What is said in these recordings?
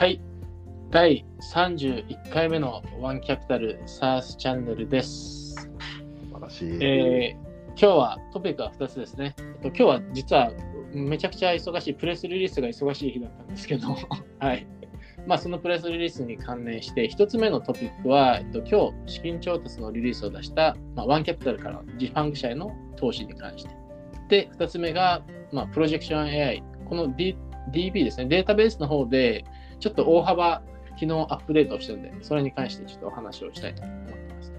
はい。第31回目のワンキャピタルサースチャンネルです。素晴らしい。えー今日はトピックは2つですね。えっと今日は実はめちゃくちゃ忙しい、プレスリリースが忙しい日だったんですけど、はい。まあそのプレスリリースに関連して、1つ目のトピックは、えっと、今日資金調達のリリースを出した、まあ、ワンキャピタルからジファング社への投資に関して。で、2つ目が、まあ、 Projection AI、この、D、DB ですね、データベースの方で、ちょっと大幅機能アップデートをしてるんで、それに関してちょっとお話をしたいと思ってます。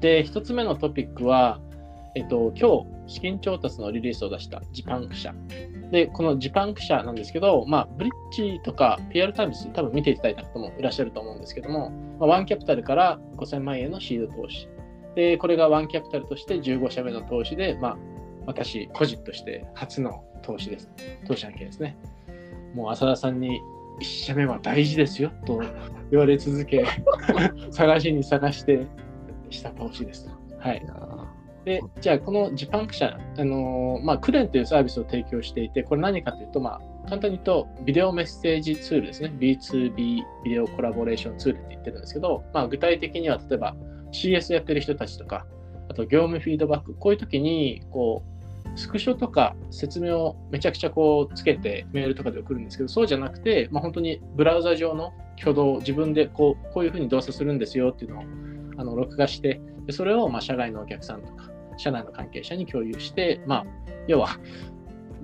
で、1つ目のトピックは、えっと、今日、資金調達のリリースを出した Zipunk 社。で、この Zipunk 社なんですけど、まあ、ブリッジとか PR TIMES、多分見ていただいた方もいらっしゃると思うんですけども、まあ、 One Capital から5000万円のシード投資。で、これがワンキャピタルとして15社目の投資で、まあ、私、個人として初の投資です。投資案件ですね。もう浅田さんに1社目は大事ですよと言われ続け、探しに探してした投資です。はいで、じゃあ、このジパンク社、あのーまあ、クレンというサービスを提供していて、これ何かというと、まあ、簡単に言うと、ビデオメッセージツールですね。B2B ビデオコラボレーションツールって言ってるんですけど、まあ、具体的には、例えば CS やってる人たちとか、あと業務フィードバック、こういう時に、こう、スクショとか説明をめちゃくちゃこうつけてメールとかで送るんですけど、そうじゃなくて、まあ、本当にブラウザ上の挙動を、自分でこうこういうふうに動作するんですよっていうのをあの録画して、でそれをまあ社外のお客さんとか、社内の関係者に共有して、まあ、要は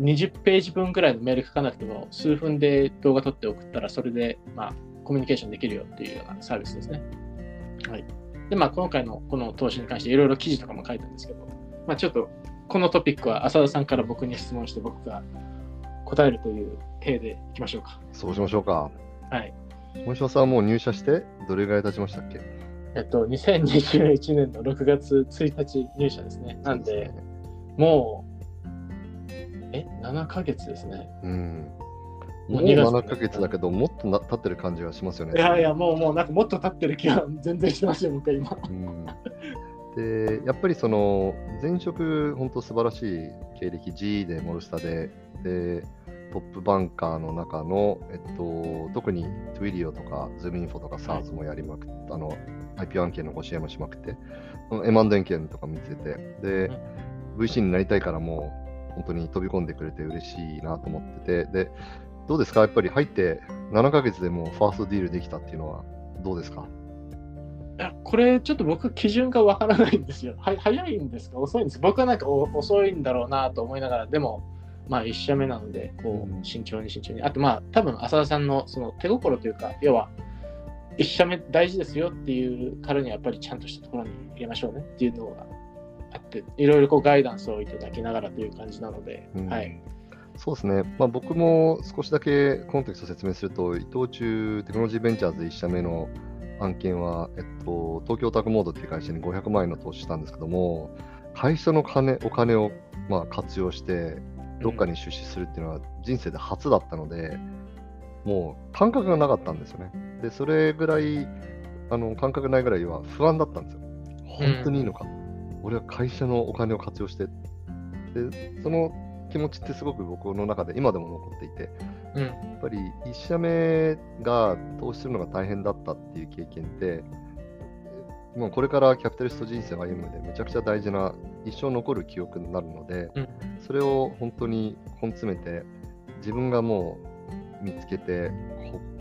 20ページ分くらいのメール書かなくても、数分で動画撮って送ったら、それでまあコミュニケーションできるよっていうようなサービスですね。はい。で、まあ、今回のこの投資に関していろいろ記事とかも書いたんですけど、まあ、ちょっとこのトピックは浅田さんから僕に質問して僕が答えるという体でいきましょうか。そうしましょうか。はい。森島さんはもう入社してどれぐらい経ちましたっけ？えっと、2021年の6月1日入社ですね。なんで、もう、え、7ヶ月ですね。うん。もうもう2月7ヶ月だけど、もっとな経ってる感じがしますよね。いやいや、もう、もう、なんかもっと経ってる気は全然してますよ、僕は今。うん、で、やっぱりその前職、本当素晴らしい経歴、G でモルスタで、で、トップバンカーの中の、えっと、特に Twilio とか ZoomInfo とか SARS もやりまくって、あの IP 案件のご支援もしまくって、M&A 件とか見てて、で、VC になりたいからもう本当に飛び込んでくれて嬉しいなと思ってて、で、どうですか？やっぱり入って7ヶ月でもうファーストディールできたっていうのはどうですか？いやこれ、ちょっと僕、基準がわからないんですよ。は早いんですか？遅いんです僕はなんかお遅いんだろうなと思いながら、でも、まあ、1社目なので、こうんう、慎重に慎重に。あと、まあ、多分浅田さんのその手心というか、要は、1社目大事ですよっていうからには、やっぱりちゃんとしたところに入れましょうねっていうのがあって、いろいろこうガイダンスをいただきながらという感じなので、うんはい。そうですね、まあ、僕も少しだけコンテクスト説明すると、伊藤忠テクノロジーベンチャーズ1社目の案件は、えっと、東京タクモードっていう会社に500万円の投資したんですけども、会社の金お金をまあ活用して、どっかに出資するっていうのは人生で初だったので、もう感覚がなかったんですよね。で、それぐらい、あの感覚ないぐらいは不安だったんですよ。本当にいいのか、俺は会社のお金を活用して、でその気持ちってすごく僕の中で今でも残っていて、うん。やっぱり1社目が投資するのが大変だったっていう経験って、もうこれからキャピタリスト人生を歩む上でめちゃくちゃ大事な一生残る記憶になるので、うんそれを本当に根詰めて自分がもう見つけて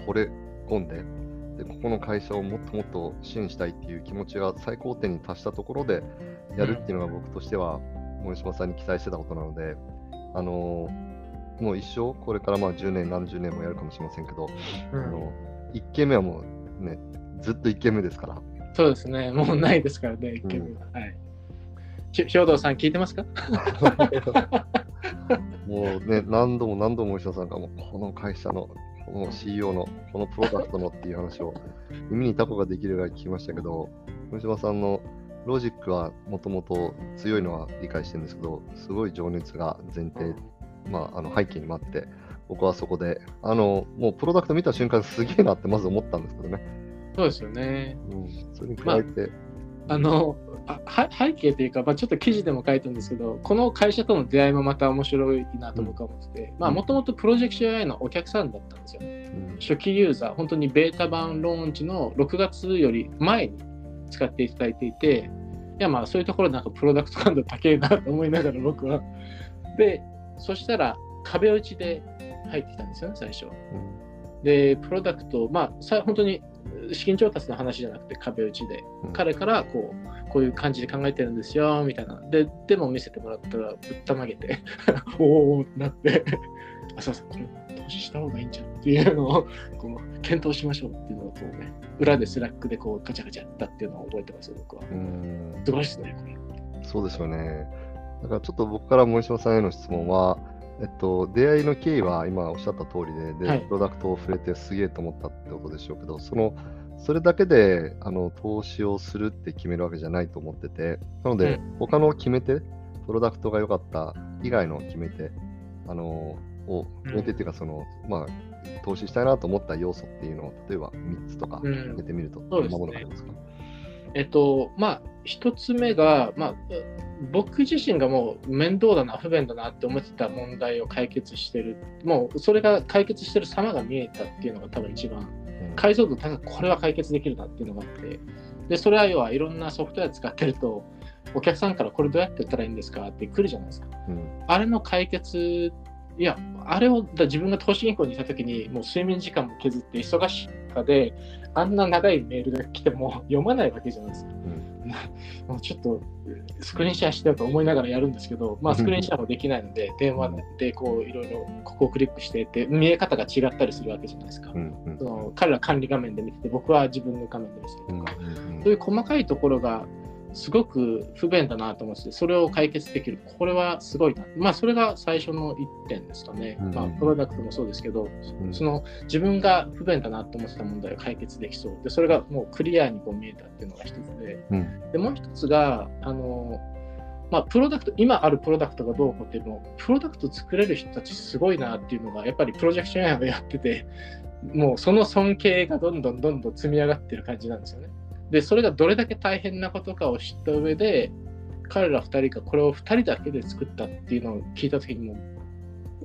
ほ惚れ込んででここの会社をもっともっと支援したいっていう気持ちが最高点に達したところでやるっていうのが僕としては森島さんに期待してたことなので、あのもう一生これからまあ10年何十年もやるかもしれませんけど、うんあの1件目はもうねずっと1件目ですから。そうですね。もうないですからね、1件目は。はい。ひ兵藤さん、聞いてますか？もうね、何度も何度も森下さんがもうこの会社の、この CEO の、このプロダクトのっていう話を耳にタコができるぐらい聞きましたけど、森島さんのロジックはもともと強いのは理解してるんですけど、すごい情熱が前提、まあ、あの背景にもあって、僕はそこで、あの、もうプロダクト見た瞬間すげえなってまず思ったんですけどね。そうですよね。うん、それに加えて、あのあは背景というか、まあ、ちょっと記事でも書いたんですけど、この会社との出会いもまた面白いなと僕は思ってて、まあもともとプロジェクション AI のお客さんだったんですよね。初期ユーザー、本当にベータ版ローンチの6月より前に使っていただいていて、いやまあそういうところなんかプロダクト感度高いなと思いながら僕は。で、そしたら壁打ちで入ってきたんですよね、最初。で、プロダクト、まあさ本当に資金調達の話じゃなくて壁打ちで、うん。彼からこうこういう感じで考えてるんですよみたいな。ででも見せてもらったらぶったまげておー おーってなって。あそうそうこれ投資した方がいいんじゃんっていうのをこう検討しましょうっていうのをこうね裏で Slack でこうガチャガチャやったっていうのを覚えてますよ僕は。うん。すごいですねこれ？そうですよね。だからちょっと僕から森島さんへの質問は、えっと、出会いの経緯は今おっしゃった通りで、で、はい。プロダクトを触れてすげえと思ったってことでしょうけど、その、それだけであの投資をするって決めるわけじゃないと思ってて、なので、う他の決め手、プロダクトが良かった以外の決め手、あの、を、決め手っていうか、その、まあ、投資したいなと思った要素っていうのを、例えば3つとかうん。挙げてみると、どんなものがありますか？えっとまあ一つ目が、まあ、僕自身がもう面倒だな不便だなって思ってた問題を解決してる。もうそれが解決してる様が見えたっていうのが多分一番。うん。解像度高くこれは解決できるなっていうのがあって。でそれは要はいろんなソフトウェア使ってるとお客さんからこれどうやってやったらいいんですかって来るじゃないですか。うん。あれの解決いやあれをだ自分が投資銀行にいた時にもう睡眠時間も削って忙しい中であんな長いメールが来ても読まないわけじゃないですか。もう ちょっとスクリーンシェアしてよと思いながらやるんですけど、まあ、スクリーンシェアもできないので、電話でこういろいろここをクリックしてって、見え方が違ったりするわけじゃないですか。うんうんその彼ら管理画面で見てて、僕は自分の画面で見せてうんとか、うん。そういう細かいところがすごく不便だなと思って、それを解決できる。これはすごいな。まあ、それが最初の一点ですかね。うんまあ、プロダクトもそうですけど、うんその自分が不便だなと思ってた問題を解決できそう。で、それがもうクリアにこう見えたっていうのが一つで、うんでもう一つが、あのまあ、プロダクト、今あるプロダクトがどうこうっていうのを、プロダクト作れる人たちすごいなっていうのが、やっぱりプロジェクションエアをやってて、もうその尊敬がどんどんどんどん積み上がってる感じなんですよね。で、それがどれだけ大変なことかを知った上で、彼ら2人がこれを2人だけで作ったっていうのを聞いたときにも、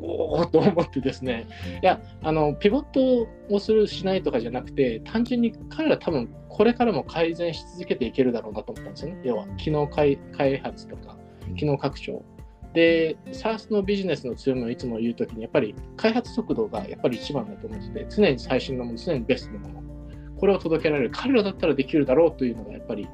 おおと思ってですね、いや、あの、ピボットをする、しないとかじゃなくて、単純に彼ら多分これからも改善し続けていけるだろうなと思ったんですよね。要は、機能開発とか、機能拡張。で、SaaS のビジネスの強みをいつも言うときに、やっぱり開発速度がやっぱり一番だと思ってて、常に最新のもの、常にベストなもの、これを届けられる、彼らだったらできるだろうというのがやっぱり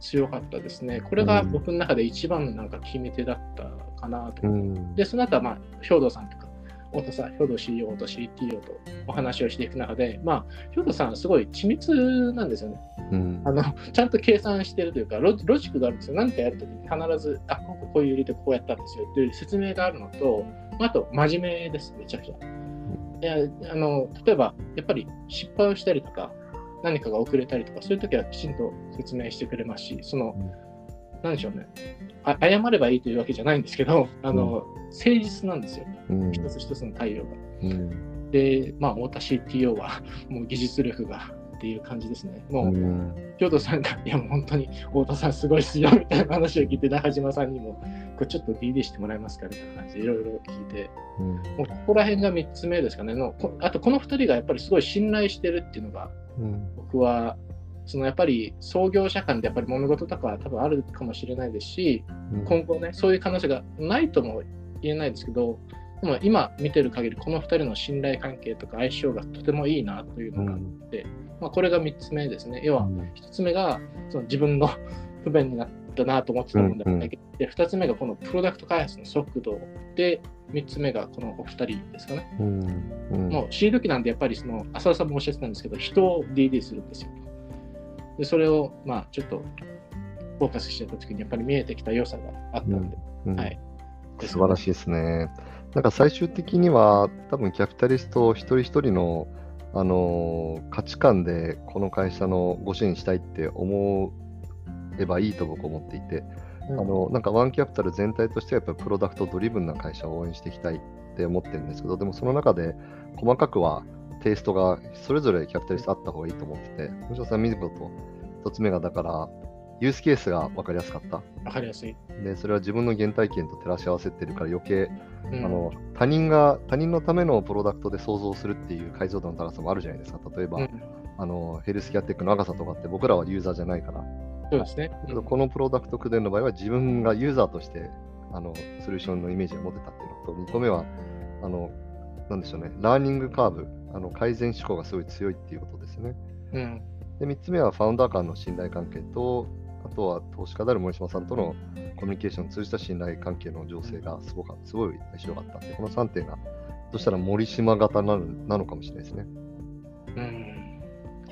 強かったですね。これが僕の中で一番のなんか決め手だったかなとうんで、その後は、まあ、兵藤さんとか、太田さん、兵藤 CEO と CTO とお話をしていく中で、まあ、兵藤さんはすごい緻密なんですよね。うんあのちゃんと計算してるというかロ、ロジックがあるんですよ。何かやるときに必ず、あ、こここういう入れてこうやったんですよっていう説明があるのと、あと、真面目です、めちゃくちゃ。いやあの例えば、やっぱり失敗をしたりとか、何かが遅れたりとか、そういうときはきちんと説明してくれますし、その、うん。なんでしょうね。あ、謝ればいいというわけじゃないんですけど、あの、誠実なんですよ。うん。一つ一つの対応が。うん。で、まあ、太田 CTO は、もう技術力がっていう感じですね。もう、うん京都さんが、いやもう本当に太田さんすごいっすよみたいな話を聞いて、中島さんにも、これちょっと DD してもらえますかみたいな感じでいろいろ聞いて、うん。もうここら辺が3つ目ですかね。の。こあと、この2人がやっぱりすごい信頼してるっていうのが、うん。僕は、そのやっぱり創業者間でやっぱり物事とかは多分あるかもしれないですし、今後ね、そういう可能性がないとも言えないですけど、でも今見てる限り、この2人の信頼関係とか相性がとてもいいなというのがあって、まあ、これが3つ目ですね。要は、1つ目がその自分の不便になったなと思ってた問題を解決して、2つ目がこのプロダクト開発の速度で、3つ目がこのお二人ですかね。うんうんもうシード機なんでやっぱりその浅田さんもおっしゃってたんですけど、人を DD するんですよ。でそれをまあちょっとフォーカスしてた時にやっぱり見えてきた良さがあったんで、うんはい。素晴らしいですね。なんか最終的には、多分キャピタリスト一人一人の、あのー価値観でこの会社のご支援したいって思えばいいと僕は思っていて、うんあのなんかワンキャピタル全体としてはやっぱりプロダクトドリブンな会社を応援していきたいって思ってるんですけど、でもその中で細かくはテイストがそれぞれキャピタリストあった方がいいと思ってて、吉田さん見ること、一つ目がだから、ユースケースが分かりやすかった？わかりやすい。で、それは自分の原体験と照らし合わせてるから余計、うんあの他人が他人のためのプロダクトで想像するっていう解像度の高さもあるじゃないですか。例えば、うんあのヘルスケアテックの赤さとかって僕らはユーザーじゃないから、そうですね。けどこのプロダクトクデンの場合は自分がユーザーとしてあのソリューションのイメージを持てたっていうのと、2個目は、あのなんでしょうね、ラーニングカーブ、あの改善志向がすごい強いっていうことですね。うん。で、3つ目はファウンダー間の信頼関係と、あとは投資家である森島さんとのコミュニケーションを通じた信頼関係の情勢がすごかすごい相性があったんで、この3点が、そしたら森島型なのなのかもしれないですね、うん。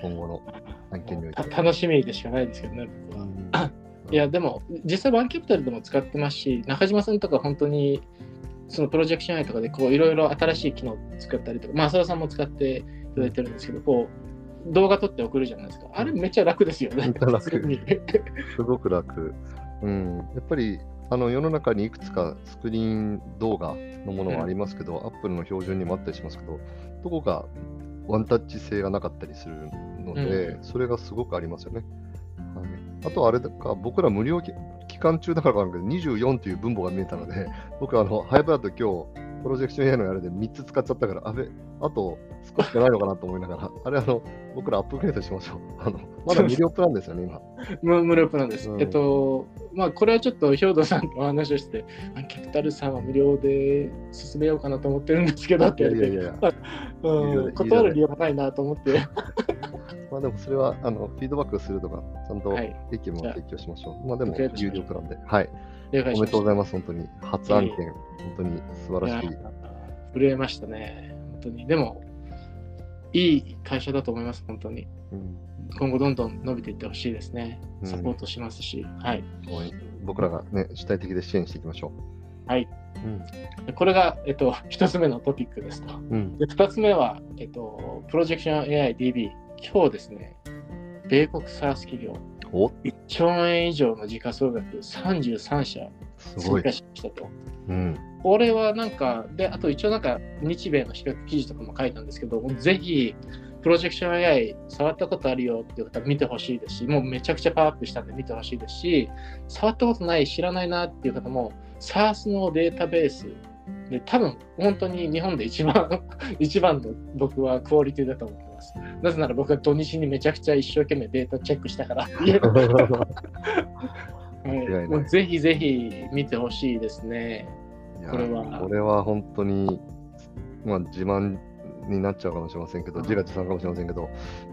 今後の案件において。た楽しみでしかないですけどね、僕は。いや、でも、実際ワンキャピタルでも使ってますし、中島さんとか本当に、そのプロジェクション AI とかでこういろいろ新しい機能作ったりとか、まあ、浅田さんも使っていただいてるんですけど、こう、動画撮って送るじゃないですか。あれめっちゃ楽ですよね。すごく楽。うん、やっぱりあの世の中にいくつかスクリーン動画のものはありますけど、アップルの標準にもあったりしますけど、どこかワンタッチ性がなかったりするので、うそれがすごくありますよね。はい、あとあれだか、僕ら無料期期間中だからかないけど、24という分母が見えたので、僕あの、ハイブラッド今日、プロジェクション AI のやるで3つ使っちゃったから、あべ、あと少ししかないのかなと思いながら、あれあの、僕らアップグレードしましょう。あのまだ無料プランですよね、今。無無料プランです。うんえっと、まあ、これはちょっと兵頭さんとお話をして、あキャピタルさんは無料で進めようかなと思ってるんですけどっていや言われて、いやいや。うん、いいよね断る理由がないなと思って、まあでもそれはあのフィードバックするとか、ちゃんとはい意見も提供しましょう。まあでも有料プランで。はい。おめでとうございます、本当に。初案件、本当に素晴らしい。いや震えましたね、本当に。でも、いい会社だと思います、本当に。うん今後どんどん伸びていってほしいですね。うんサポートしますし、はい。もう僕らがね、主体的で支援していきましょはい。う。うん。でこれが、えっと、一つ目のトピックですと。うん。で、二つ目は、えっと、プロジェクション AIDB。今日ですね、米国 SaaS 企業、お？1兆円以上の時価総額33社追加。しましたと。うん。これはなんか、で、あと一応なんか日米の比較記事とかも書いたんですけど、ぜひ、プロジェクション AI 触ったことあるよっていう方見てほしいですし、もうめちゃくちゃパワーアップしたんで見てほしいですし、触ったことない、知らないなっていう方も、SARS のデータベースで、多分本当に日本で一番、一番の僕はクオリティだと思ってます。なぜなら僕は土日にめちゃくちゃ一生懸命データチェックしたから はいい、もうぜひぜひ見てほしいですね。これはこれは本当に、まあ自慢になっちゃうかもしれませんけど、うん自画自賛かもしれませんけど、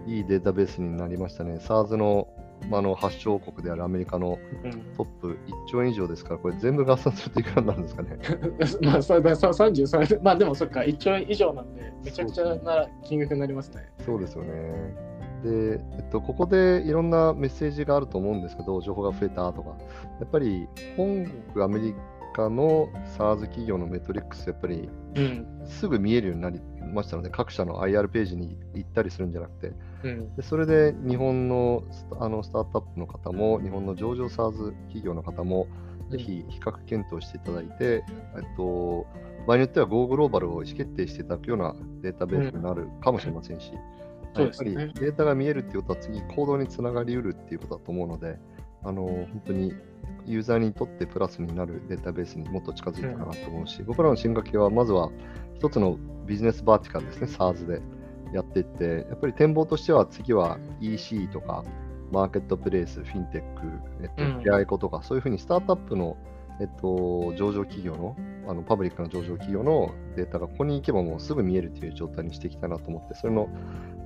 いいデータベースになりましたね。SARS の,、まあ、あの発祥国であるアメリカのうんトップ1兆円以上ですから、これ全部合算するといくらになるんですかね。まあ、そださ33、まあでもそっか、1兆円以上なんで、めちゃくちゃな金額になりますね。そうですよね。で、えっと、ここでいろんなメッセージがあると思うんですけど、情報が増えたとか、やっぱり本国アメリカの SARS 企業のメトリックス、やっぱりうん。すぐ見えるようになりましたので、各社の IR ページに行ったりするんじゃなくて、うん。でそれで日本のスタあのスタートアップの方も、日本の上場 SARS 企業の方も、ぜひ比較検討していただいて、えっと、場合によっては Go グローバルを意思決定していただくようなデータベースになるかもしれませんし、そうやっぱりデータが見えるっていうことは次行動につながりうるっていうことだと思うので、あの本当にユーザーにとってプラスになるデータベースにもっと近づいたかなと思うし、僕らの進化系はまずは一つのビジネスバーティカルですね、SARS でやっていって、やっぱり展望としては次は EC とか、マーケットプレイス、フィンテック、えっとうん、ピアエコとか、そういうふうにスタートアップの、えっと、上場企業の、あのパブリックな上場企業のデータがここに行けばもうすぐ見えるという状態にしていきたいなと思って、それの、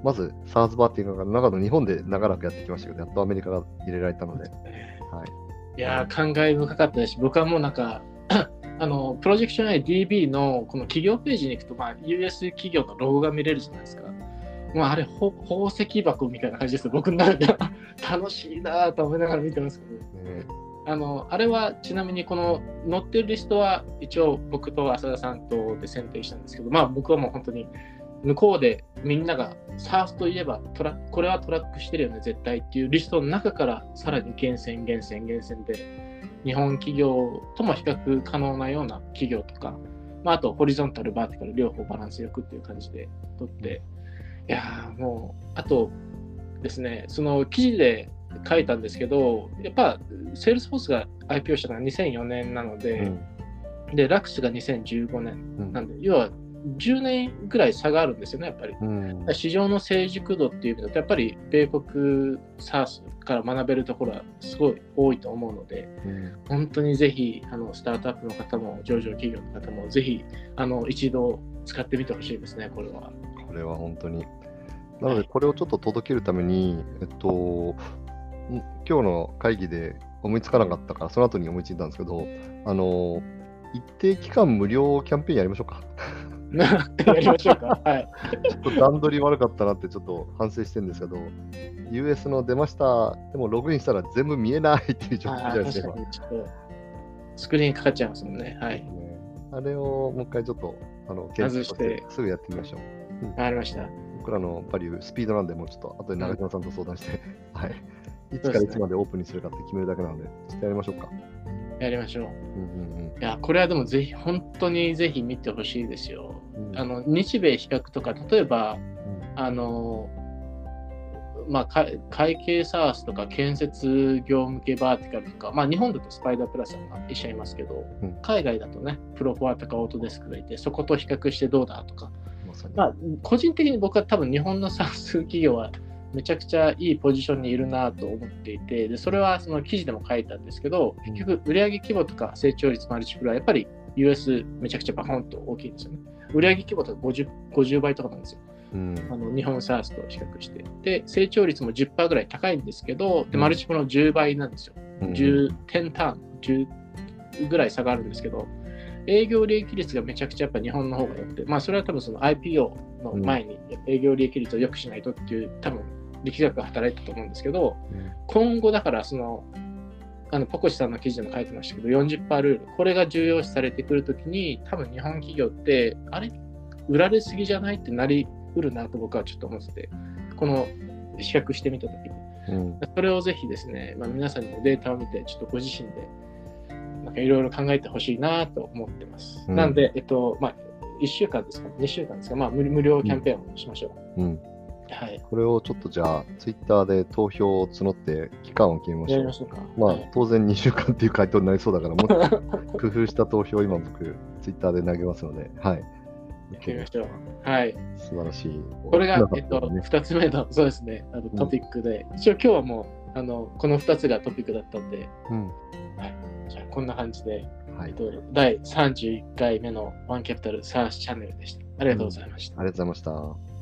まず SARS バーティカルが長野、日本で長らくやってきましたけど、やっとアメリカが入れられたので、はい。いやー、感慨深かったですし、僕はもうなんか、あの、プロジェクション AIDB のこの企業ページに行くと、まあ、US 企業のロゴが見れるじゃないですか。もうあれ、ほ宝石箱みたいな感じです。僕の中では 楽しいなと思いながら見てますけど。ねあのあれはちなみにこの載ってるリストは一応僕と浅田さんとで選定したんですけど、まあ僕はもう本当に向こうでみんなが SARS といえばトラこれはトラックしてるよね絶対っていうリストの中からさらに厳選厳選厳選で日本企業とも比較可能なような企業とか、まあ、あとホリゾンタルバーティカル両方バランスよくっていう感じで取っていやーもうあとですねその記事で書いたんですけど、やっぱ、 Salesforce が IPO したのが2004年なので、で、ラクスが2015年なんで、要は10年ぐらい差があるんですよね、やっぱり。うん市場の成熟度っていう意味だと、やっぱり米国 SARS から学べるところはすごい多いと思うので、うん本当にぜひあのスタートアップの方も上場企業の方もぜひあの一度使ってみてほしいですね、これは。これは本当に。なので、これをちょっと届けるために、えっと、ん今日の会議で思いつかなかったから、その後に思いついたんですけど、あの、一定期間無料キャンペーンやりましょうか。やりましょうか。はい。ちょっと段取り悪かったなってちょっと反省してるんですけど、US の出ました、でもログインしたら全部見えないっていう状況じゃないですか確か。にちょっとスクリーンかかっちゃいますもんね。はい。あれをもう一回ちょっとあの検証してすぐやってみましょう。わかりました。僕らのバリュー、スピードなんで、もうちょっと後で長島さんと相談して、はい。いつからいつまでオープンにするかって決めるだけなので、ちょっとやりましょうか。やりましょう。うんうんいや、これはでもぜひ、本当にぜひ見てほしいですよ。うん。あの日米比較とか、例えば、あの、まあ、か会計サースとか建設業向けバーティカルとか、まあ、日本だとスパイダープラスさんが一緒にいますけど、うん。海外だとね、プロフォアとかオートデスクがいて、そこと比較してどうだとか、うんまあ、個人的に僕は多分日本のサース企業はめちゃくちゃいいポジションにいるなと思っていて、でそれはその記事でも書いたんですけど、結局売上規模とか成長率マルチプルはやっぱり US めちゃくちゃバコンと大きいんですよね。売上規模とか 50, 50倍とかなんですよ。うんあの日本サースと比較して。で、成長率も10%ぐらい高いんですけど、でうんマルチプルの10倍なんですよ。うん10、10ターン、10ぐらい差があるんですけど、営業利益率がめちゃくちゃやっぱ日本の方が良くて、まあそれは多分その IPO の前に営業利益率を良くしないとっていう多分力学が働いたと思うんですけど、今後だからその、あのポコシさんの記事でも書いてましたけど、40%ルール、これが重要視されてくるときに、多分日本企業って、あれ、売られすぎじゃないってなりうるなと僕はちょっと思ってて、この比較してみたときに。うん。それをぜひですね、まあ、皆さんにもデータを見て、ちょっとご自身で、なんかいろいろ考えてほしいなと思ってます。うん。なんで、えっと、まあ、1週間ですか、2週間ですか、まあ無、無料キャンペーンをしましょう。うんはい。これをちょっとじゃあ、ツイッターで投票を募って期間を決めましょうやりま。しょうか。まあはい、当然2週間っていう回答になりそうだから、もっと 工夫した投票を今僕、ツイッターで投げますので、はい。やりましょう。はい。素晴らしい。これがなか、えったと、ね2つ目の、そうですね、あのトピックで、一応今日はもう、あの、この2つがトピックだったんで、うん。じゃあこんな感じで、はい。えっと、第31回目のワンキャピタルサーチチャンネルでした。ありがとうございました。ありがとうございました。